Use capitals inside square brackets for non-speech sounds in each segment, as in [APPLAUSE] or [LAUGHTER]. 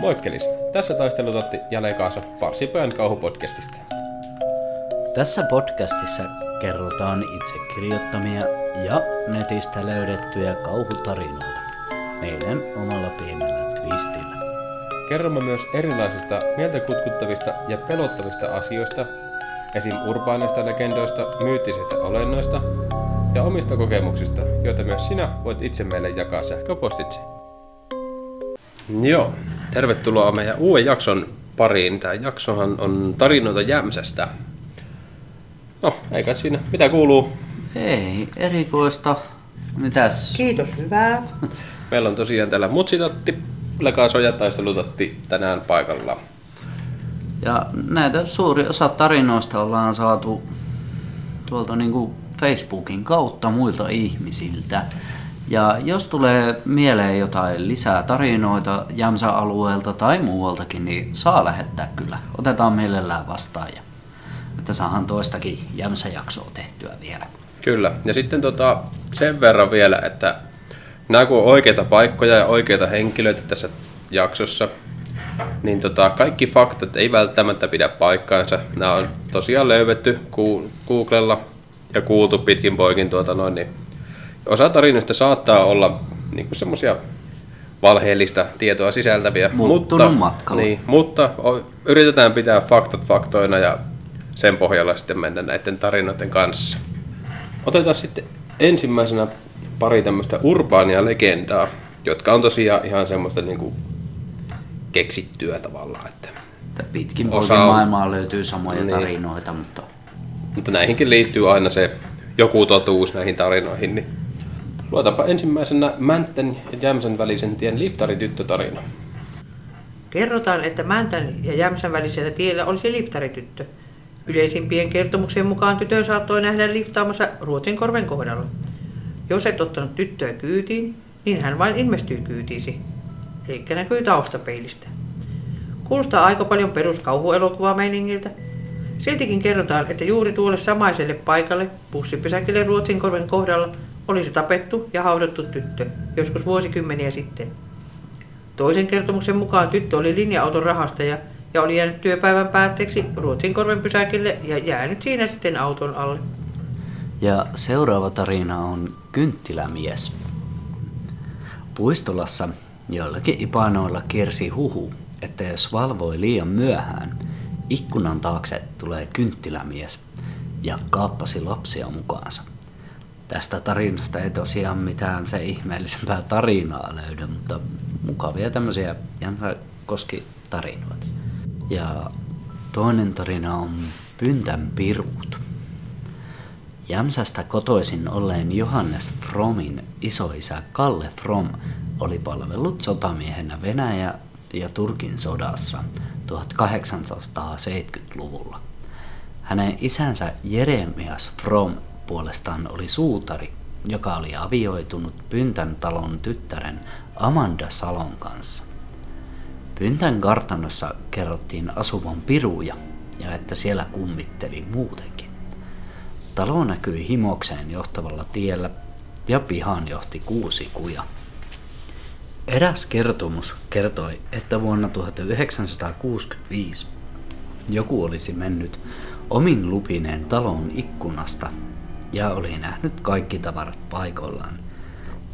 Moikkelis! Tässä taistelutotti jälleen kanssa Parsipöön kauhupodcastista. Tässä podcastissa kerrotaan itse kirjoittamia ja netistä löydettyjä kauhutarinoita meidän omalla pienellä twistillä. Kerromme myös erilaisista mieltä kutkuttavista ja pelottavista asioista, esim. urbaaneista legendoista, myyttisistä olennoista ja omista kokemuksista, joita myös sinä voit itse meille jakaa sähköpostitse. Joo, tervetuloa meidän uuden jakson pariin. Tämä jaksohan on tarinoita Jämsästä. No, eikä siinä. Mitä kuuluu? Ei, erikoista. Mitäs? Kiitos, hyvää. Meillä on tosiaan täällä Mutsitatti, Lekasoja taistelutatti tänään paikalla. Ja näitä suuri osa tarinoista ollaan saatu tuolta niin kuin Facebookin kautta muilta ihmisiltä. Ja jos tulee mieleen jotain lisää tarinoita Jämsä-alueelta tai muualtakin, niin saa lähettää kyllä. Otetaan mielellään vastaan ja että saahan toistakin Jämsä-jaksoa tehtyä vielä. Kyllä, ja sitten tota, sen verran vielä, että nämä kun on oikeita paikkoja ja oikeita henkilöitä tässä jaksossa, niin tota, kaikki faktat ei välttämättä pidä paikkaansa. Nämä on tosiaan löydetty Googlella ja kuultu pitkin poikin tuota noin, niin osa tarinoista saattaa olla niin semmoisia valheellista tietoa sisältäviä. Muuttunut mutta, matkalla. Niin, mutta yritetään pitää faktat faktoina ja sen pohjalla sitten mennä näiden tarinoiden kanssa. Otetaan sitten ensimmäisenä pari tämmöistä urbaania legendaa, jotka on tosiaan ihan semmoista niin kuin keksittyä tavallaan. Että pitkin osa on... maailmaa löytyy samoja niin. tarinoita, mutta... Mutta näihinkin liittyy aina se joku totuus näihin tarinoihin, niin Luotaanpa ensimmäisenä Mäntten ja Jämsän välisen tien liftarityttötarina. Kerrotaan, että Mäntän ja Jämsän välisellä tiellä olisi liftarityttö. Yleisimpien kertomuksen mukaan tytön saattoi nähdä liftaamassa Ruotinkorven kohdalla. Jos et ottanut tyttöä kyytiin, niin hän vain ilmestyy kyytiisi. Eli näkyy taustapeilistä. Kuulostaa aika paljon peruskauhuelokuvameiningiltä. Siltikin kerrotaan, että juuri tuolle samaiselle paikalle, bussipysäkille Ruotsinkorven kohdalla, olisi tapettu ja haudattu tyttö, joskus vuosikymmeniä sitten. Toisen kertomuksen mukaan tyttö oli linja-auton rahastaja ja oli jäänyt työpäivän päätteeksi Ruotsinkorven pysäkille ja jäänyt siinä sitten auton alle. Ja seuraava tarina on Kynttilämies. Puistolassa joillakin ipanoilla kiersi huhu, että jos valvoi liian myöhään, ikkunan taakse tulee kynttilämies ja kaappasi lapsia mukaansa. Tästä tarinasta ei tosiaan mitään se ihmeellisempää tarinaa löydy, mutta mukavia tämmöisiä koski tarinoita. Ja toinen tarina on Pyntän pirut. Jämsästä kotoisin olleen Johannes Fromin isoisä Kalle From oli palvellut sotamiehenä Venäjä ja Turkin sodassa 1870-luvulla. Hänen isänsä Jeremias From puolestaan oli suutari, joka oli avioitunut Pyntän talon tyttären Amanda Salon kanssa. Pyntän kartanossa kerrottiin asuvan piruja ja että siellä kummitteli muutenkin. Talo näkyi himokseen johtavalla tiellä ja pihan johti kuusi kuja. Eräs kertomus kertoi, että vuonna 1965 joku olisi mennyt omin lupineen talon ikkunasta ja oli nähnyt kaikki tavarat paikoillaan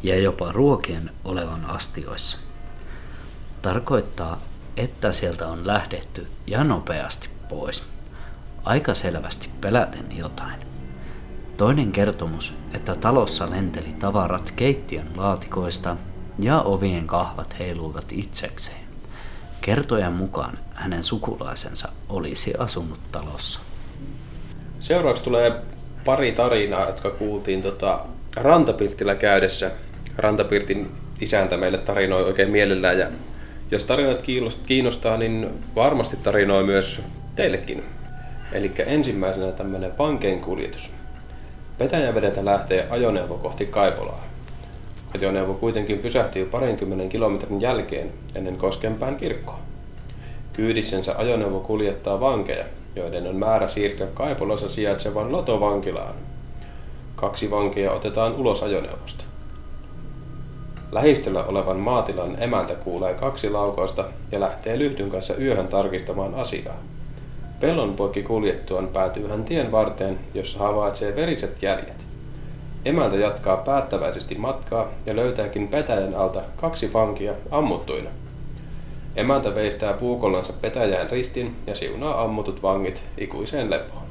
ja jopa ruokien olevan astioissa. Tarkoittaa, että sieltä on lähdetty ja nopeasti pois. Aika selvästi peläten jotain. Toinen kertomus, että talossa lenteli tavarat keittiön laatikoista ja ovien kahvat heiluivat itsekseen. Kertojan mukaan hänen sukulaisensa olisi asunut talossa. Seuraavaksi tulee pari tarinaa, jotka kuultiin tota, Rantapirtillä käydessä. Rantapirtin isäntä meille tarinoi oikein mielellään ja jos tarinat kiinnostaa, niin varmasti tarinoi myös teillekin. Eli ensimmäisenä tämmöinen pankein kuljetus. Petäjävedeltä lähtee ajoneuvo kohti Kaipolaa. Ajoneuvo kuitenkin pysähtyy parinkymmenen kilometrin jälkeen ennen Koskenpään kirkkoa. Kyydissensä ajoneuvo kuljettaa vankeja, joiden on määrä siirtyä Kaipolassa sijaitsevan Lotovankilaan. Kaksi vankia otetaan ulos ajoneuvosta. Lähistöllä olevan maatilan emäntä kuulee kaksi laukausta ja lähtee lyhdyn kanssa yöhön tarkistamaan asiaa. Pellon poikki kuljettuaan päätyy hän tien varteen, jossa havaitsee veriset jäljet. Emäntä jatkaa päättäväisesti matkaa ja löytääkin petäjän alta kaksi vankia ammuttuina. Emäntä veistää puukollansa petäjään ristin ja siunaa ammutut vangit ikuiseen lepoon.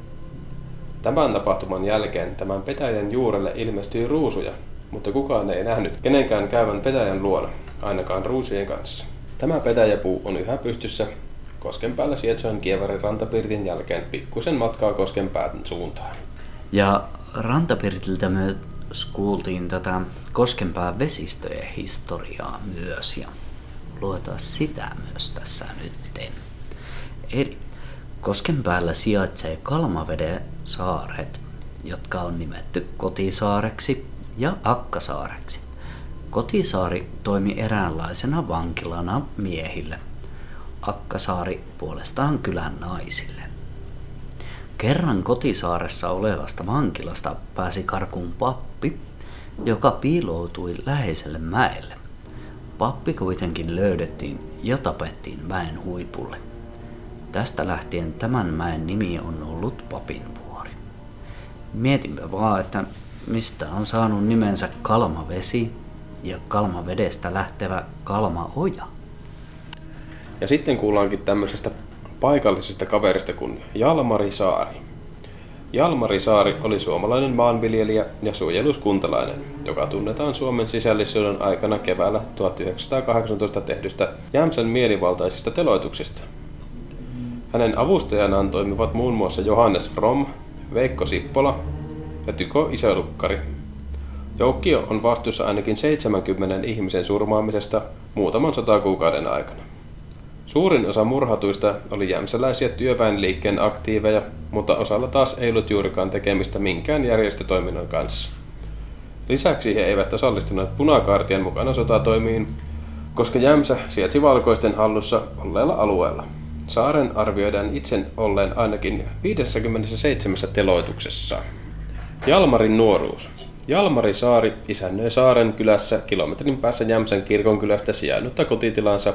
Tämän tapahtuman jälkeen tämän petäjän juurelle ilmestyi ruusuja, mutta kukaan ei nähnyt kenenkään käyvän petäjän luona, ainakaan ruusujen kanssa. Tämä petäjäpuu on yhä pystyssä kosken päällä sijaitsevan Kievarin rantapirtin jälkeen pikkusen matkaa kosken päätön suuntaan. Ja rantapirtiltä myös kuultiin tätä Koskenpään vesistöjen historiaa myös ja luetaan sitä myös tässä nytten. Eli Koskenpäällä sijaitsee Kalmaveden saaret, jotka on nimetty Kotisaareksi ja Akkasaareksi. Kotisaari toimi eräänlaisena vankilana miehille, Akkasaari puolestaan kylän naisille. Kerran kotisaaressa olevasta vankilasta pääsi karkuun pappi, joka piiloutui läheiselle mäelle. Pappi kuitenkin löydettiin ja tapettiin mäen huipulle. Tästä lähtien tämän mäen nimi on ollut Papinvuori. Mietinpä vaan, että mistä on saanut nimensä Kalmavesi ja Kalmavedestä lähtevä Kalmaoja. Ja sitten kuullaankin tämmöisestä paikallisesta kaverista kuin Jalmari Saari. Jalmari Saari oli suomalainen maanviljelijä ja suojeluskuntalainen, joka tunnetaan Suomen sisällissodan aikana keväällä 1918 tehdystä Jämsän mielivaltaisista teloituksista. Hänen avustajanaan toimivat muun muassa Johannes From, Veikko Sippola ja Tyko Isälukkari. Joukkio on vastuussa ainakin 70 ihmisen surmaamisesta muutaman sotakuukauden aikana. Suurin osa murhatuista oli jämsäläisiä työväenliikkeen aktiiveja, mutta osalla taas ei ollut juurikaan tekemistä minkään järjestötoiminnan kanssa. Lisäksi he eivät osallistuneet punakaartien mukana sotatoimiin, koska Jämsä sijaitsi valkoisten hallussa olleella alueella. Saaren arvioidaan itse olleen ainakin 57 teloituksessa. Jalmarin nuoruus. Jalmari Saari isännöi Saaren kylässä kilometrin päässä Jämsän kirkonkylästä sijainnutta kotitilansa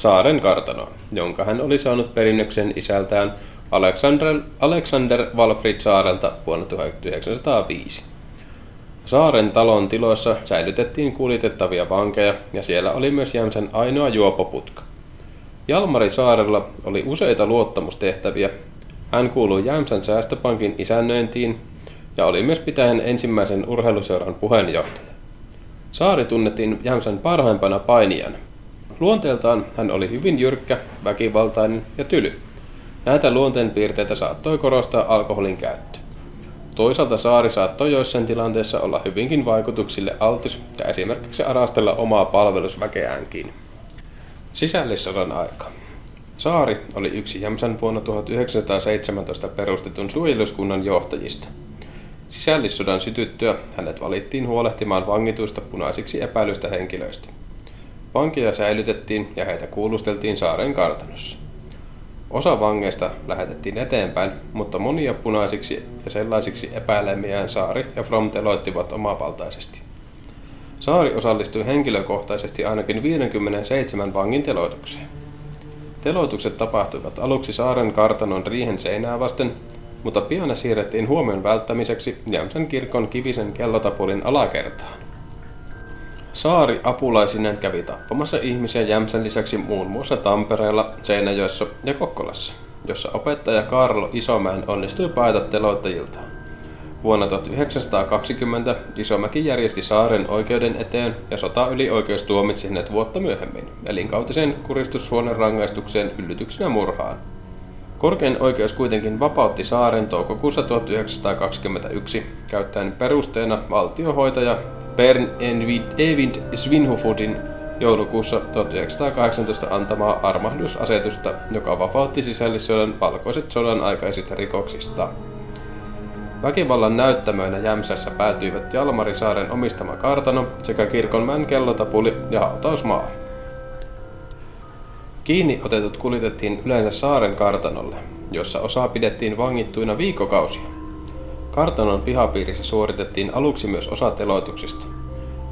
saaren kartano, jonka hän oli saanut perinnöksen isältään Alexander, Alexander Walfrid Saarelta vuonna 1905. Saaren talon tiloissa säilytettiin kuljetettavia vankeja ja siellä oli myös Jämsän ainoa juopoputka. Jalmari Saarella oli useita luottamustehtäviä. Hän kuului Jämsän säästöpankin isännöintiin ja oli myös pitäen ensimmäisen urheiluseuran puheenjohtaja. Saari tunnettiin Jämsän parhaimpana painijana – Luonteeltaan hän oli hyvin jyrkkä, väkivaltainen ja tyly. Näitä luonteenpiirteitä saattoi korostaa alkoholin käyttö. Toisaalta Saari saattoi joissain tilanteissa olla hyvinkin vaikutuksille altis ja esimerkiksi arastella omaa palvelusväkeäänkin. Sisällissodan aika. Saari oli yksi Jämsän vuonna 1917 perustetun suojeluskunnan johtajista. Sisällissodan sytyttyä hänet valittiin huolehtimaan vangituista punaisiksi epäilystä henkilöistä. Vankeja säilytettiin ja heitä kuulusteltiin saaren kartanossa. Osa vangeista lähetettiin eteenpäin, mutta monia punaisiksi ja sellaisiksi epäilemiään Saari ja From teloittivat omavaltaisesti. Saari osallistui henkilökohtaisesti ainakin 57 vangin teloitukseen. Teloitukset tapahtuivat aluksi saaren kartanon riihen seinää vasten, mutta pian ne siirrettiin huomion välttämiseksi Jämsän kirkon kivisen kellotapulin alakertaan. Saari apulaisinen kävi tappamassa ihmisiä Jämsän lisäksi muun muassa Tampereella, Seinäjoessa ja Kokkolassa, jossa opettaja Karlo Isomäen onnistui paeta teloittajiltaan. Vuonna 1920 Isomäki järjesti saaren oikeuden eteen ja sota yli oikeus tuomitsi hänet vuotta myöhemmin, elinkautisen kuristussuonen rangaistukseen yllytyksenä murhaan. Korkein oikeus kuitenkin vapautti saaren toukokuussa 1921 käyttäen perusteena valtiohoitaja Bern Evind Svinhufudin joulukuussa 1918 antamaa armahdusasetusta, joka vapautti sisällissodan valkoiset sodan aikaisista rikoksista. Väkivallan näyttämöinä Jämsässä päätyivät Jalmarisaaren omistama kartano sekä kirkonmäen kellotapuli ja hautausmaa. Kiinni otetut kuljetettiin yleensä saaren kartanolle, jossa osa pidettiin vangittuina viikokausia. Kartanon pihapiirissä suoritettiin aluksi myös osa teloituksista.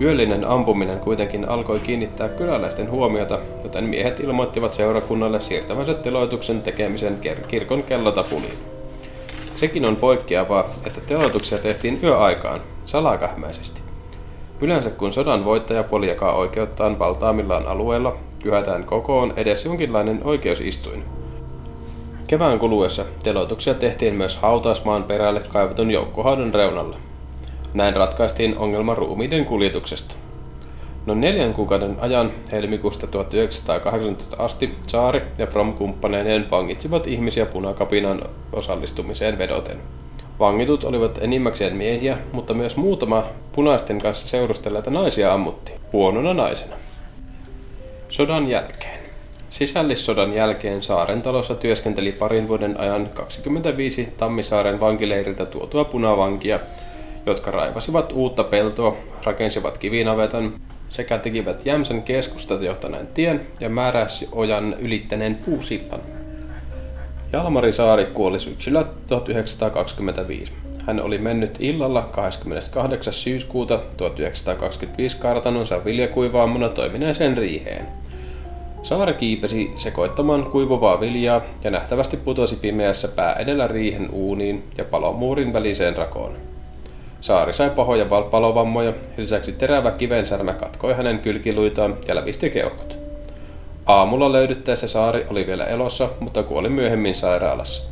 Yöllinen ampuminen kuitenkin alkoi kiinnittää kyläläisten huomiota, joten miehet ilmoittivat seurakunnalle siirtävänsä teloituksen tekemisen kirkon kellotapuliin. Sekin on poikkeavaa, että teloituksia tehtiin yöaikaan, salakähmäisesti. Yleensä kun sodan voittaja poljakaa oikeuttaan valtaamillaan alueella, kyhätään kokoon edes jonkinlainen oikeusistuin. Kevään kuluessa teloituksia tehtiin myös hautausmaan perälle kaivetun joukkohaudun reunalla. Näin ratkaistiin ongelma ruumiiden kuljetuksesta. Noin neljän kuukauden ajan helmikuusta 1918 asti Saari ja From kumppaneineen vangitsivat ihmisiä punakapinan osallistumiseen vedoten. Vangitut olivat enimmäkseen miehiä, mutta myös muutama punaisten kanssa seurustelleita naisia ammuttiin, huonona naisena. Sodan jälkeen. Sisällissodan jälkeen Saaren talossa työskenteli parin vuoden ajan 25 Tammisaaren vankileiriltä tuotua punavankia, jotka raivasivat uutta peltoa, rakensivat kivinavetan sekä tekivät Jämsän keskustat johtaneen tien ja määräsi ojan ylittäneen puusillan. Jalmari Saari kuoli syksyllä 1925. Hän oli mennyt illalla 28. syyskuuta 1925 kartanonsa viljakuivaamuna toimineeseen riiheen. Saari kiipesi sekoittamaan kuivuvaa viljaa ja nähtävästi putosi pimeässä pää edellä riihen uuniin ja palomuurin väliseen rakoon. Saari sai pahoja palovammoja, lisäksi terävä kivensärmä katkoi hänen kylkiluitaan ja lävisti keuhkot. Aamulla löydyttäessä Saari oli vielä elossa, mutta kuoli myöhemmin sairaalassa.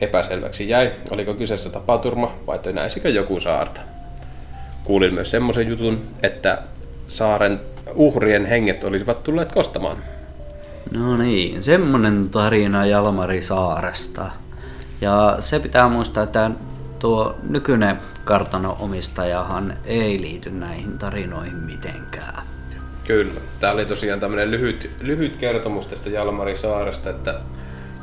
Epäselväksi jäi, oliko kyseessä tapaturma vai tönäisikö joku saarta. Kuulin myös semmoisen jutun, että saaren uhrien henget olisivat tulleet kostamaan. No niin, semmonen tarina Jalmari Saaresta. Ja se pitää muistaa, että tuo nykyinen kartano-omistajahan ei liity näihin tarinoihin mitenkään. Kyllä. Tämä oli tosiaan tämmöinen lyhyt, lyhyt kertomus tästä Jalmari Saaresta, että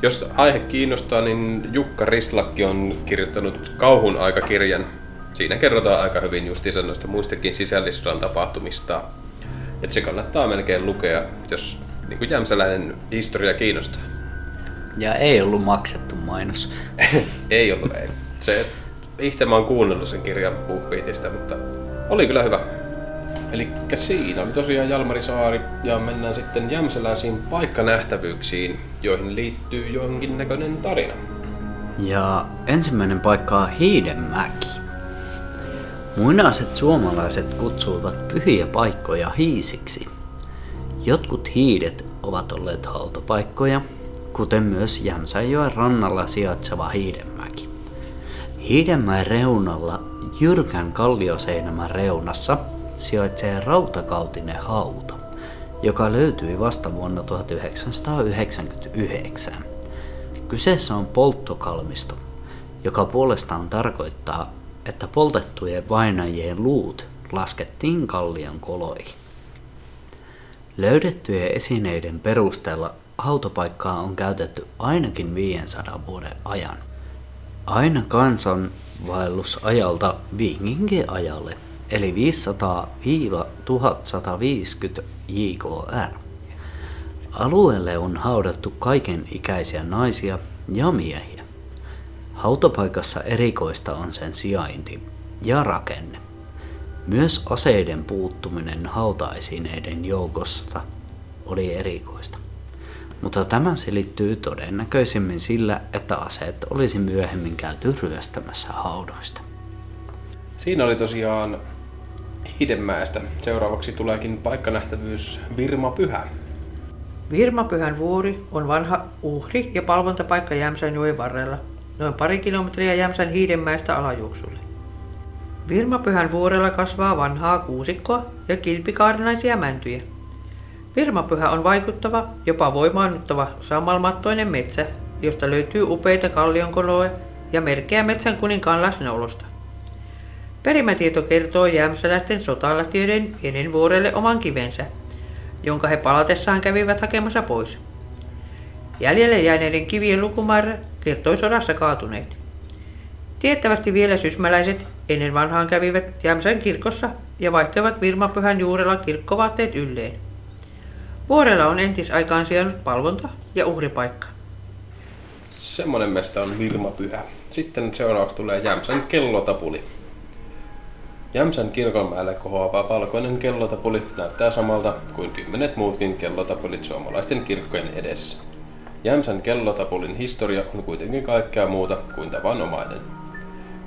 jos aihe kiinnostaa, niin Jukka Rislakki on kirjoittanut kauhun aikakirjan. Siinä kerrotaan aika hyvin justiinsa noista muistakin sisällissodan tapahtumista. Että se kannattaa melkein lukea, jos niin kuin jämsäläinen historia kiinnostaa. Ja ei ollut maksettu mainos. [LAUGHS] ei ollut, ei. Se, itse mä oon kuunnellut sen kirjan BookBeatista, mutta oli kyllä hyvä. Eli siinä oli tosiaan Jalmari Saari ja mennään sitten jämsäläisiin paikkanähtävyyksiin, joihin liittyy jonkin näköinen tarina. Ja ensimmäinen paikka on Hiidenmäki. Muinaiset suomalaiset kutsuivat pyhiä paikkoja hiisiksi. Jotkut hiidet ovat olleet hautopaikkoja, kuten myös Jämsänjoen rannalla sijaitseva Hiidenmäki. Hiidenmäen reunalla jyrkän kallioseinämän reunassa sijaitsee rautakautinen hauta, joka löytyi vasta vuonna 1999. Kyseessä on polttokalmisto, joka puolestaan tarkoittaa, että poltettujen vainajien luut laskettiin kallion koloihin. Löydettyjen esineiden perusteella autopaikkaa on käytetty ainakin 500 vuoden ajan. Aina kansanvaellusajalta Vikingin ajalle eli 500-1150 JKR. Alueelle on haudattu kaiken ikäisiä naisia ja miehiä. Hautapaikassa erikoista on sen sijainti ja rakenne. Myös aseiden puuttuminen hautaesineiden joukosta oli erikoista. Mutta tämä selittyy todennäköisimmin sillä, että aseet olisi myöhemmin käyty ryöstämässä haudoista. Siinä oli tosiaan Hidenmäestä. Seuraavaksi tuleekin paikkanähtävyys Virma Pyhä. Virma Pyhän vuori on vanha uhri- ja palvontapaikka Jämsänjoen varrella, noin pari kilometriä Jämsän Hiidenmäestä alajuoksulle. Virma Pyhän vuorella kasvaa vanhaa kuusikkoa ja kilpikaarnaisia mäntyjä. Virmapyhä on vaikuttava, jopa voimaannuttava samalmattoinen metsä, josta löytyy upeita kallionkoloja ja merkkejä metsän kuninkaan läsnäolosta. Perimätieto kertoo jämsäläisten sotalähtiöiden pienen vuorelle oman kivensä, jonka he palatessaan kävivät hakemassa pois. Jäljelle jääneiden kivien lukumäärä kertoi sodassa kaatuneet. Tiettävästi vielä sysmäläiset ennen vanhaan kävivät Jämsän kirkossa ja vaihtoivat Virmapyhän juurella kirkkovaatteet ylleen. Vuorella on entisaikaan sijannut palvonta ja uhripaikka. Semmoinen mesta on Virmapyhä. Sitten seuraavaksi tulee Jämsän kellotapuli. Jämsän kirkonmäelle kohoava valkoinen kellotapuli näyttää samalta kuin kymmenet muutkin kellotapulit suomalaisten kirkkojen edessä. Jämsän kellotapulin historia on kuitenkin kaikkea muuta kuin tavanomainen.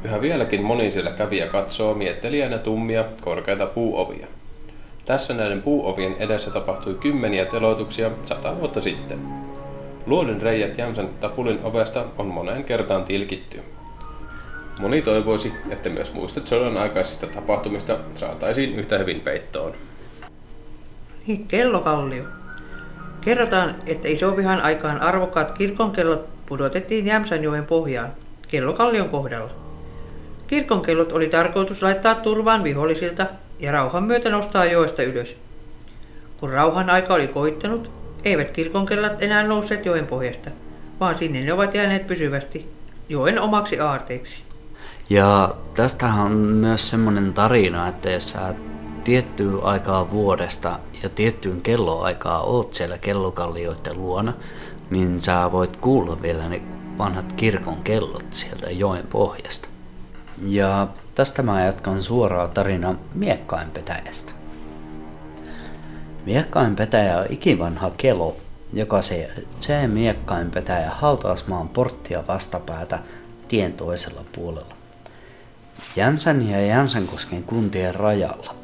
Yhä vieläkin moni siellä kävijä katsoo miettelijänä tummia, korkeita puuovia. Tässä näiden puuovien edessä tapahtui kymmeniä teloituksia sata vuotta sitten. Luodin reijät Jämsän tapulin ovesta on moneen kertaan tilkitty. Moni toivoisi, että myös muistot sodan aikaisista tapahtumista saataisiin yhtä hyvin peittoon. Niin, kellokallio. Kerrotaan, että isovihan aikaan arvokkaat kirkonkellot pudotettiin Jämsänjoen pohjaan, kellokallion kohdalla. Kirkonkellot oli tarkoitus laittaa turvaan vihollisilta ja rauhan myötä nostaa joesta ylös. Kun rauhan aika oli koittanut, eivät kirkonkellat enää nousseet joen pohjasta, vaan sinne ne ovat jääneet pysyvästi, joen omaksi aarteeksi. Ja tästähän on myös semmoinen tarina, että jos sä tiettyä aikaa vuodesta ja tiettyyn kelloaikaa oot siellä kellokallioiden luona, niin sä voit kuulla vielä ne vanhat kirkon kellot sieltä joen pohjasta. Ja tästä mä jatkan suoraa tarinaa Miekkainpetäjästä. Miekkainpetäjä on ikivanha kelo, joka se, se Miekkainpetäjä hautausmaan porttia vastapäätä tien toisella puolella. Jämsän ja Jämsänkosken kuntien rajalla.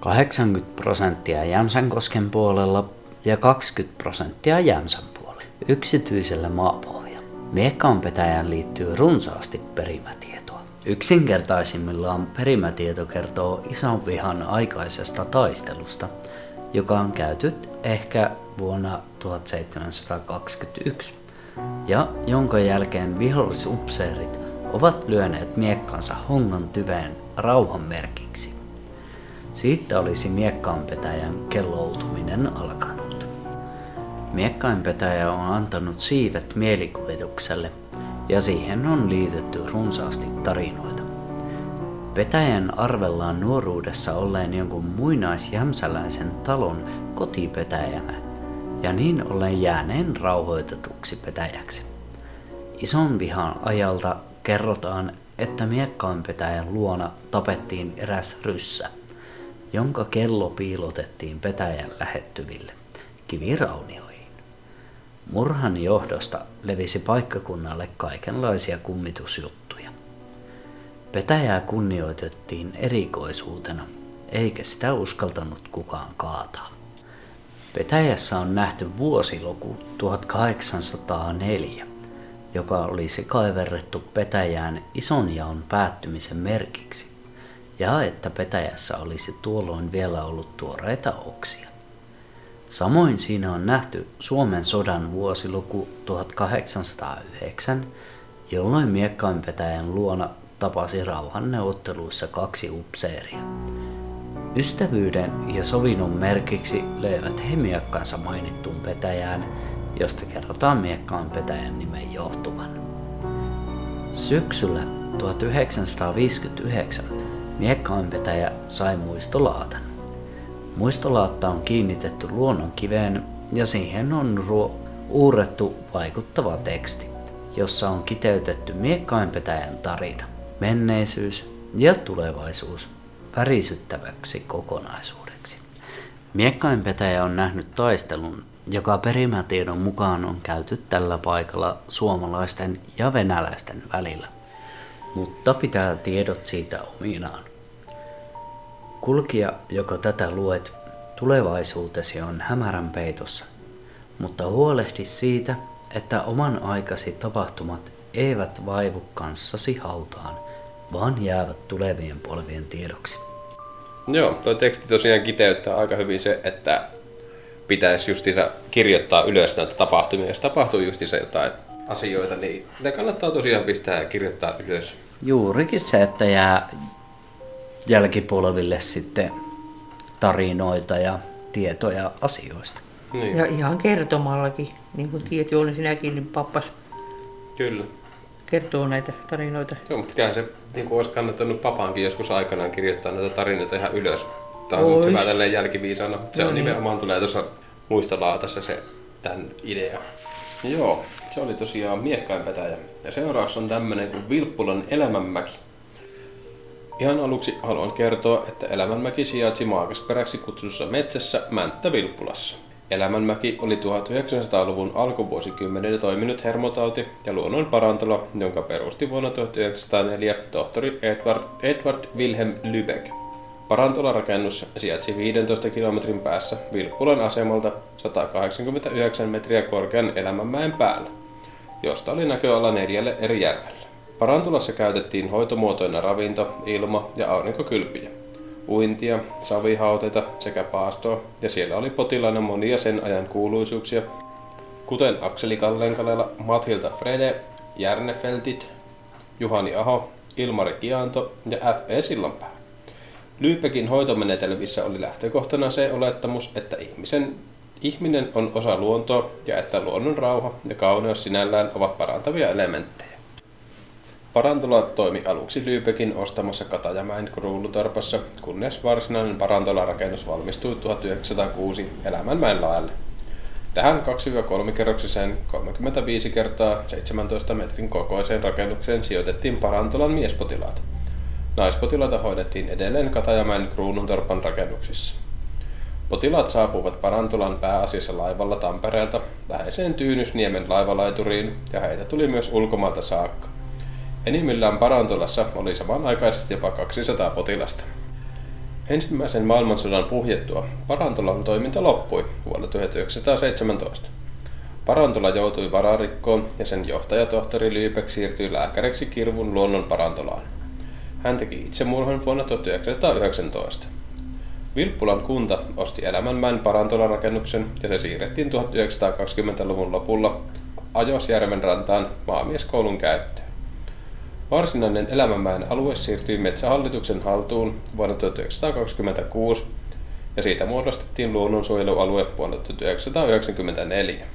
80 prosenttia Jämsänkosken puolella ja 20 prosenttia Jämsän puolella. Yksityisellä maapohjalla. Miekkaanpetäjään liittyy runsaasti perimätietoa. Yksinkertaisimmillaan perimätieto kertoo ison vihan aikaisesta taistelusta, joka on käyty ehkä vuonna 1721 ja jonka jälkeen vihollisupseerit ovat lyöneet miekkansa hongan tyveen rauhan merkiksi. Siitä olisi miekkaanpetäjän kelloutuminen alkanut. Miekkainpetäjä on antanut siivet mielikuvitukselle ja siihen on liitetty runsaasti tarinoita. Petäjän arvellaan nuoruudessa olleen jonkun muinaisjämsäläisen talon kotipetäjänä ja niin ollen jääneen rauhoitetuksi petäjäksi. Ison vihan ajalta kerrotaan, että miekkaanpetäjän luona tapettiin eräs ryssä, jonka kello piilotettiin petäjän lähettyville kiviraunioihin. Murhan johdosta levisi paikkakunnalle kaikenlaisia kummitusjuttuja. Petäjää kunnioitettiin erikoisuutena, eikä sitä uskaltanut kukaan kaataa. Petäjässä on nähty vuosiluku 1804 joka olisi kaiverrettu petäjään ison jaon päättymisen merkiksi, ja että petäjässä olisi tuolloin vielä ollut tuoreita oksia. Samoin siinä on nähty Suomen sodan vuosiluku 1809, jolloin miekkainpetäjän luona tapasi rauhanneuvotteluissa kaksi upseeria. Ystävyyden ja sovinnon merkiksi löivät he miekkansa mainittuun petäjään josta kerrotaan miekkaan petäjän nimen johtuvan. Syksyllä 1959 miekkaanpetäjä sai muistolaatan. Muistolaatta on kiinnitetty luonnon kiveen ja siihen on ruo- uurrettu vaikuttava teksti, jossa on kiteytetty miekkainpetäjän tarina, menneisyys ja tulevaisuus värisyttäväksi kokonaisuudeksi. Miekkainpetäjä on nähnyt taistelun joka perimätiedon mukaan on käyty tällä paikalla suomalaisten ja venäläisten välillä, mutta pitää tiedot siitä ominaan. Kulkija, joka tätä luet, tulevaisuutesi on hämärän peitossa, mutta huolehdi siitä, että oman aikasi tapahtumat eivät vaivu kanssasi hautaan, vaan jäävät tulevien polvien tiedoksi. Joo, tuo teksti tosiaan kiteyttää aika hyvin se, että pitäisi justiinsa kirjoittaa ylös näitä tapahtumia. Jos tapahtuu justiinsa jotain asioita, niin ne kannattaa tosiaan pistää ja kirjoittaa ylös. Juurikin se, että jää jälkipolville sitten tarinoita ja tietoja asioista. Niin. Ja ihan kertomallakin, niin kuin tiedät Jouni sinäkin, niin pappas Kyllä. kertoo näitä tarinoita. Joo, mutta kyllä se niin kuin olisi kannattanut papankin joskus aikanaan kirjoittaa näitä tarinoita ihan ylös. Tämä on hyvä tälleen jälkiviisana. Se on no niin. nimenomaan tulee tuossa muistolaatassa se tämän idea. Joo, se oli tosiaan miekkainpetäjä. Ja seuraavaksi on tämmönen kuin Vilppulan elämänmäki. Ihan aluksi haluan kertoa, että Elämänmäki sijaitsi maakasperäksi kutsussa metsässä Mänttä Vilppulassa. Elämänmäki oli 1900-luvun alkuvuosikymmenellä toiminut hermotauti ja luonnon parantola, jonka perusti vuonna 1904 tohtori Edward, Edward Wilhelm Lübeck. Parantola-rakennus sijaitsi 15 kilometrin päässä Vilppulan asemalta 189 metriä korkean Elämänmäen päällä, josta oli näköala neljälle eri järvelle. Parantolassa käytettiin hoitomuotoina ravinto, ilma ja aurinkokylpyjä, uintia, savihauteita sekä paastoa, ja siellä oli potilaana monia sen ajan kuuluisuuksia, kuten Akseli Kallenkalela, Mathilda Frede, Järnefeltit, Juhani Aho, Ilmari Kianto ja F.E. Sillanpää. Lyypekin hoitomenetelmissä oli lähtökohtana se olettamus, että ihmisen, ihminen on osa luontoa ja että luonnon rauha ja kauneus sinällään ovat parantavia elementtejä. Parantola toimi aluksi Lyypekin ostamassa Katajamäen kruulutorpassa, kunnes varsinainen parantola-rakennus valmistui 1906 Elämänmäen laelle. Tähän 2-3 kerroksiseen 35 kertaa 17 metrin kokoiseen rakennukseen sijoitettiin parantolan miespotilaat. Naispotilaita hoidettiin edelleen Katajamäen kruununtorpan rakennuksissa. Potilaat saapuvat Parantolan pääasiassa laivalla Tampereelta läheiseen Tyynysniemen laivalaituriin ja heitä tuli myös ulkomailta saakka. Enimmillään Parantolassa oli samanaikaisesti jopa 200 potilasta. Ensimmäisen maailmansodan puhjettua Parantolan toiminta loppui vuonna 1917. Parantola joutui vararikkoon ja sen johtajatohtori Lyybeck siirtyi lääkäriksi Kirvun luonnon parantolaan. Hän teki itsemurhan vuonna 1919. Vilppulan kunta osti Elämänmäen parantola-rakennuksen ja se siirrettiin 1920-luvun lopulla Ajosjärven rantaan maamieskoulun käyttöön. Varsinainen Elämänmäen alue siirtyi Metsähallituksen haltuun vuonna 1926 ja siitä muodostettiin luonnonsuojelualue vuonna 1994.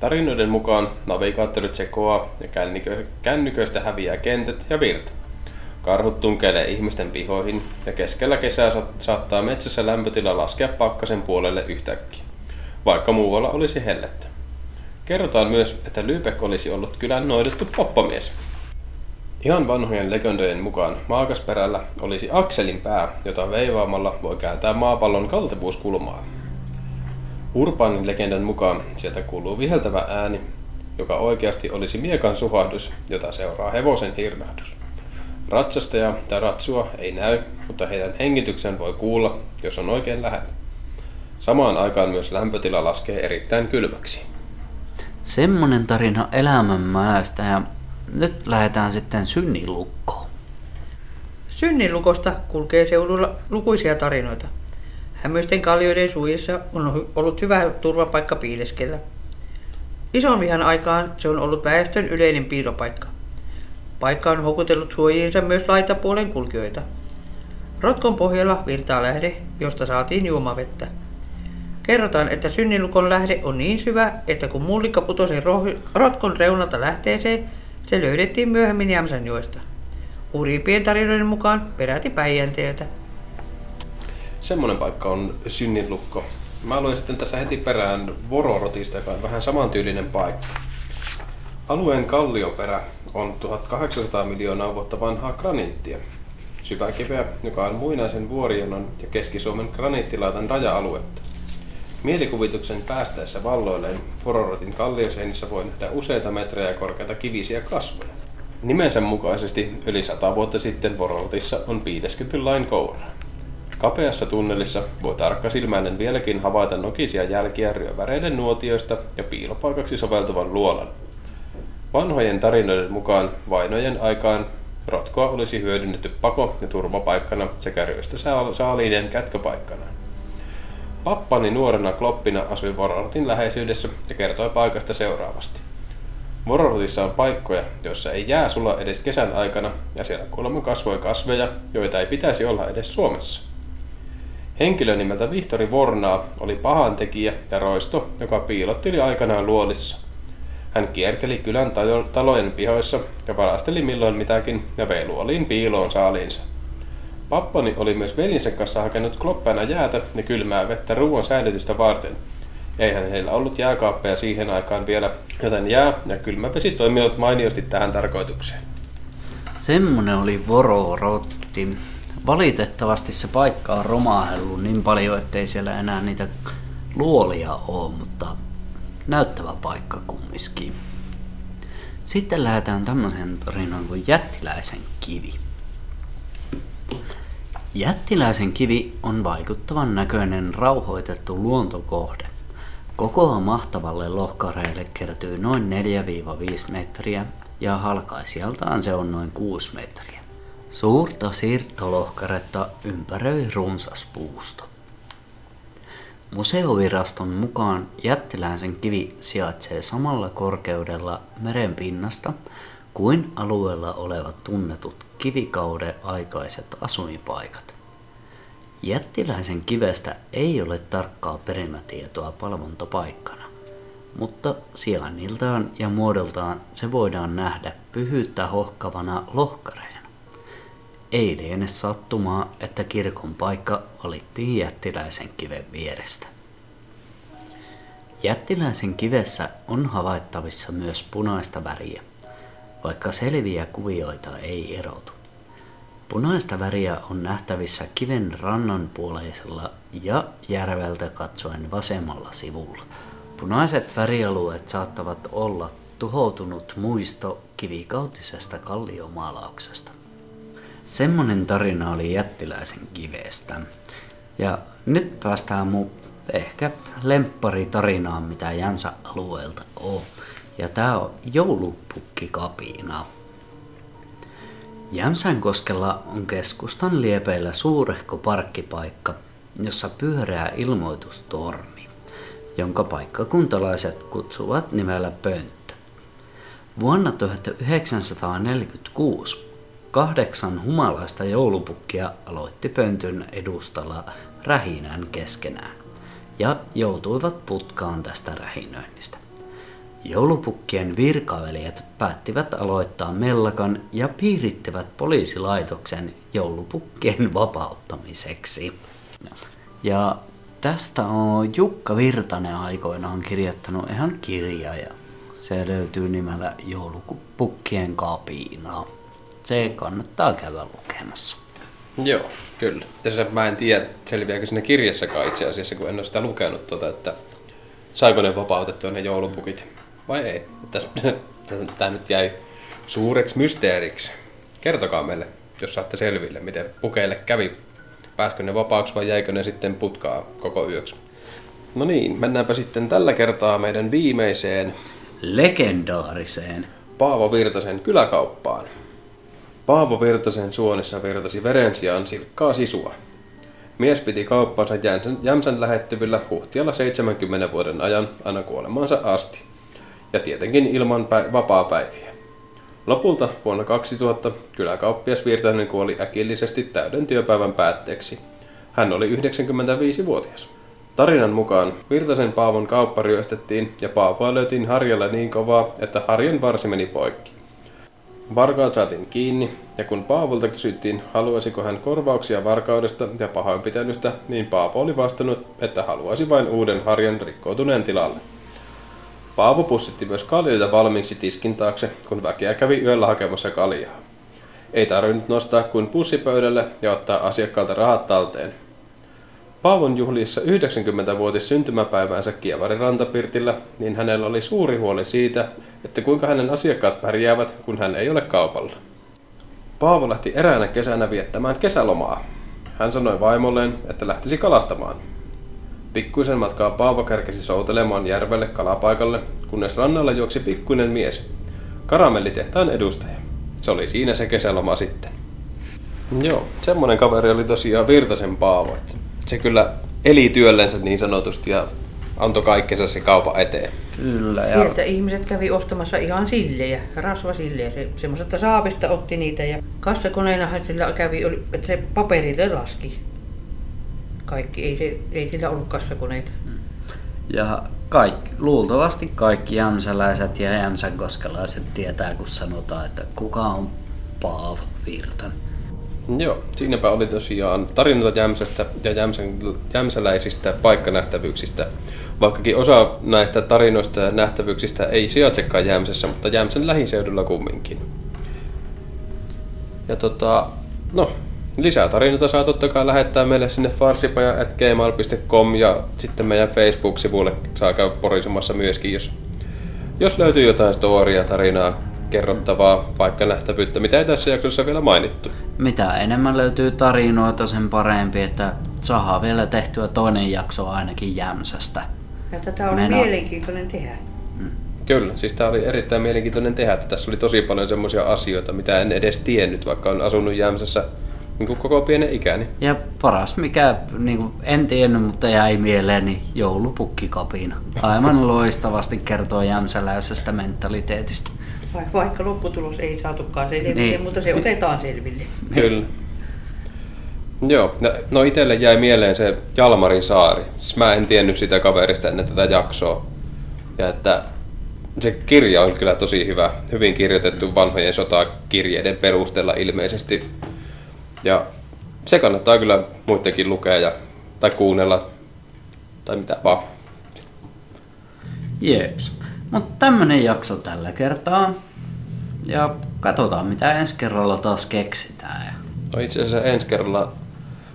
Tarinoiden mukaan navigaattorit sekoaa ja kännyköistä häviää kentät ja virta. Karhut tunkeilee ihmisten pihoihin ja keskellä kesää saattaa metsässä lämpötila laskea pakkasen puolelle yhtäkkiä, vaikka muualla olisi hellettä. Kerrotaan myös, että Lübeck olisi ollut kylän noidettu poppamies. Ihan vanhojen legendojen mukaan maakasperällä olisi akselin pää, jota veivaamalla voi kääntää maapallon kaltevuuskulmaa. Urbaanin legendan mukaan sieltä kuuluu viheltävä ääni, joka oikeasti olisi miekan suhahdus, jota seuraa hevosen hirnahdus. Ratsastaja tai ratsua ei näy, mutta heidän hengityksen voi kuulla, jos on oikein lähellä. Samaan aikaan myös lämpötila laskee erittäin kylmäksi. Semmonen tarina elämänmäestä ja nyt lähdetään sitten synnilukkoon. Synnilukosta kulkee seudulla lukuisia tarinoita. Hämmöisten kallioiden suojissa on ollut hyvä turvapaikka piileskellä. Ison vihan aikaan se on ollut väestön yleinen piilopaikka. Paikka on houkutellut suojiinsa myös laitapuolen kulkijoita. Rotkon pohjalla virtaa lähde, josta saatiin juomavettä. Kerrotaan, että synnilukon lähde on niin syvä, että kun mullikka putosi rotkon reunalta lähteeseen, se löydettiin myöhemmin Jämsänjoesta. Uriimpien tarinoiden mukaan peräti Päijänteeltä. Semmoinen paikka on Synninlukko. Mä luin sitten tässä heti perään Vororotista, joka on vähän samantyylinen paikka. Alueen kallioperä on 1800 miljoonaa vuotta vanhaa graniittia. Syväkiveä, joka on muinaisen vuorijonon ja Keski-Suomen graniittilaitan raja-aluetta. Mielikuvituksen päästäessä valloilleen Vororotin kallioseinissä voi nähdä useita metrejä korkeita kivisiä kasvoja. Nimensä mukaisesti yli sata vuotta sitten Vororotissa on piilesketty lain kouraa. Kapeassa tunnelissa voi tarkkasilmäinen vieläkin havaita nokisia jälkiä ryöväreiden nuotioista ja piilopaikaksi soveltuvan luolan. Vanhojen tarinoiden mukaan vainojen aikaan rotkoa olisi hyödynnetty pako- ja turvapaikkana sekä ryöstösaaliiden kätköpaikkana. Pappani nuorena kloppina asui Vororotin läheisyydessä ja kertoi paikasta seuraavasti. Vororotissa on paikkoja, joissa ei jää sulla edes kesän aikana, ja siellä kuulemma kasvoi kasveja, joita ei pitäisi olla edes Suomessa. Henkilö nimeltä Vihtori Vornaa oli pahantekijä ja roisto, joka piilotteli aikanaan luolissa. Hän kierteli kylän talojen pihoissa ja varasteli milloin mitäkin ja vei luoliin piiloon saaliinsa. Pappani oli myös velinsä kanssa hakenut kloppeana jäätä ja kylmää vettä ruoan säilytystä varten. Eihän heillä ollut jääkaappeja siihen aikaan vielä, joten jää ja kylmä vesi toimivat mainiosti tähän tarkoitukseen. Semmonen oli vororotti. Valitettavasti se paikka on romahellut niin paljon, ettei siellä enää niitä luolia ole, mutta näyttävä paikka kumminkin. Sitten lähdetään tämmöisen tarinan kuin Jättiläisen kivi. Jättiläisen kivi on vaikuttavan näköinen rauhoitettu luontokohde. Kokoa mahtavalle lohkareelle kertyy noin 4-5 metriä ja halkaisijaltaan se on noin 6 metriä. Suurta siirtolohkaretta ympäröi runsas puusto. Museoviraston mukaan jättiläisen kivi sijaitsee samalla korkeudella merenpinnasta kuin alueella olevat tunnetut kivikauden aikaiset asuinpaikat. Jättiläisen kivestä ei ole tarkkaa perimätietoa palvontapaikkana, mutta sijainniltaan ja muodoltaan se voidaan nähdä pyhyyttä hohkavana lohkareena. Ei liene sattumaa, että kirkon paikka valittiin jättiläisen kiven vierestä. Jättiläisen kivessä on havaittavissa myös punaista väriä, vaikka selviä kuvioita ei erotu. Punaista väriä on nähtävissä kiven rannan puoleisella ja järveltä katsoen vasemmalla sivulla. Punaiset värialueet saattavat olla tuhoutunut muisto kivikautisesta kalliomaalauksesta. Semmonen tarina oli jättiläisen kivestä. Ja nyt päästään mun ehkä lemppari tarinaan, mitä Jänsä alueelta on. Ja tää on joulupukkikapina. Jämsänkoskella on keskustan liepeillä suurehko parkkipaikka, jossa pyöreä ilmoitustorni, jonka paikkakuntalaiset kutsuvat nimellä Pönttö. Vuonna 1946 kahdeksan humalaista joulupukkia aloitti Pöntyn edustalla rähinän keskenään ja joutuivat putkaan tästä rähinöinnistä. Joulupukkien virkaveljet päättivät aloittaa mellakan ja piirittivät poliisilaitoksen joulupukkien vapauttamiseksi. Ja tästä on Jukka Virtanen aikoinaan kirjoittanut ihan kirja ja se löytyy nimellä Joulupukkien kapina. Se kannattaa käydä lukemassa. Joo, kyllä. Tässä mä en tiedä, selviääkö siinä kirjassakaan itse asiassa, kun en ole sitä lukenut, tuota, että saiko ne vapautettua ne joulupukit vai ei. Tämä [LAUGHS] nyt jäi suureksi mysteeriksi. Kertokaa meille, jos saatte selville, miten pukeille kävi. Pääskö ne vapaaksi vai jäikö ne sitten putkaa koko yöksi. No niin, mennäänpä sitten tällä kertaa meidän viimeiseen Legendaariseen Paavo Virtasen kyläkauppaan. Paavo Virtasen suonissa virtasi veren sijaan silkkaa sisua. Mies piti kauppansa Jämsän, Jämsän lähettyvillä huhtialla 70 vuoden ajan aina kuolemaansa asti. Ja tietenkin ilman pä- vapaa-päiviä. Lopulta vuonna 2000 kyläkauppias Virtanen kuoli äkillisesti täyden työpäivän päätteeksi. Hän oli 95-vuotias. Tarinan mukaan Virtasen Paavon kauppa ryöstettiin ja Paavoa löytiin harjalla niin kovaa, että harjan varsi meni poikki. Varkaat saatiin kiinni, ja kun Paavolta kysyttiin, haluaisiko hän korvauksia varkaudesta ja pahoinpitelystä, niin Paavo oli vastannut, että haluaisi vain uuden harjan rikkoutuneen tilalle. Paavo pussitti myös kaljoja valmiiksi tiskin taakse, kun väkeä kävi yöllä hakemassa kaljaa. Ei tarvinnut nostaa kuin pussipöydälle ja ottaa asiakkaalta rahat talteen. Paavon juhliessa 90-vuotis syntymäpäiväänsä Kievarin rantapirtillä, niin hänellä oli suuri huoli siitä, että kuinka hänen asiakkaat pärjäävät, kun hän ei ole kaupalla. Paavo lähti eräänä kesänä viettämään kesälomaa. Hän sanoi vaimolleen, että lähtisi kalastamaan. Pikkuisen matkaa Paavo kärkesi soutelemaan järvelle kalapaikalle, kunnes rannalla juoksi pikkuinen mies. Karamellitehtaan edustaja. Se oli siinä se kesäloma sitten. Joo, semmonen kaveri oli tosiaan Virtasen Paavo. Että se kyllä eli työllensä niin sanotusti ja antoi kaikkensa se kaupan eteen. Kyllä. Ja Sieltä ihmiset kävi ostamassa ihan sillejä, rasvasillejä. Se, semmoisesta saapista otti niitä ja kassakoneenahan sillä kävi, oli, että se paperille laski. Kaikki, ei, se, ei sillä ollut kassakoneita. Ja kaikki, luultavasti kaikki jämsäläiset ja jämsänkoskelaiset tietää, kun sanotaan, että kuka on Paavo Virtan. Joo, siinäpä oli tosiaan tarinoita Jämsästä ja Jämsän, jämsäläisistä paikkanähtävyyksistä. Vaikkakin osa näistä tarinoista ja nähtävyyksistä ei sijaitsekaan Jämsässä, mutta Jämsän lähiseudulla kumminkin. Ja tota, no, lisää tarinoita saa totta kai lähettää meille sinne farsipaja.gmail.com ja sitten meidän Facebook-sivulle saa käydä porisemassa myöskin, jos, jos löytyy jotain storia, tarinaa, kerrottavaa, vaikka nähtävyyttä, mitä ei tässä jaksossa vielä mainittu. Mitä enemmän löytyy tarinoita, sen parempi, että saadaan vielä tehtyä toinen jakso ainakin Jämsästä. Ja tätä oli Meno. mielenkiintoinen tehdä. Kyllä, siis tämä oli erittäin mielenkiintoinen tehdä, että tässä oli tosi paljon semmoisia asioita, mitä en edes tiennyt, vaikka olen asunut Jämsässä niin kuin koko pienen ikäni. Ja paras mikä, niin kuin en tiennyt, mutta jäi mieleen, niin joulupukkikapina. Aivan [LAUGHS] loistavasti kertoo jämsäläisestä mentaliteetistä. Vai- Vaikka lopputulos ei saatukaan selville, Niin. mutta se otetaan selville. Kyllä. Joo, no, no itselle jäi mieleen se Jalmari Saari. Siis mä en tiennyt sitä kaverista ennen tätä jaksoa. Ja että se kirja on kyllä tosi hyvä, hyvin kirjoitettu vanhojen sotakirjeiden perusteella ilmeisesti. Ja se kannattaa kyllä muidenkin lukea ja, tai kuunnella tai mitä vaan. Jeps. Mutta tämmönen jakso tällä kertaa. Ja katsotaan mitä ensi kerralla taas keksitään. Ja No itse asiassa ensi kerralla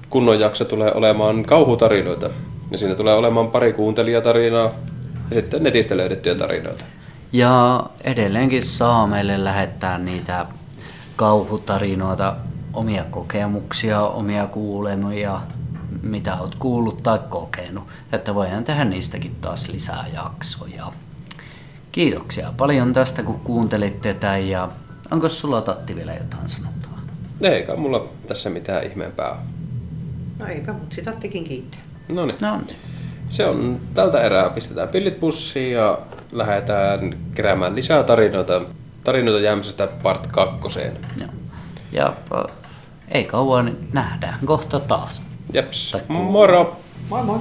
kunnon jakso tulee olemaan kauhutarinoita. Ja siinä tulee olemaan pari kuuntelijatarinaa ja sitten netistä löydettyjä tarinoita. Ja edelleenkin saa meille lähettää niitä kauhutarinoita, omia kokemuksia, omia kuulemia, mitä oot kuullut tai kokenut, että voidaan tehdä niistäkin taas lisää jaksoja. Kiitoksia paljon tästä, kun kuuntelitte tämän ja onko sulla Tatti vielä jotain sanottavaa? Eikä mulla tässä mitään ihmeempää ole. No eipä, mutta sitä tekin kiittää. No niin. No. Se on tältä erää. Pistetään pillit pussiin ja lähdetään keräämään lisää tarinoita. Tarinoita Jämsästä part kakkoseen. Joo. Ja äh, ei kauan, niin nähdään kohta taas. Jeps. Moro! Moi moi!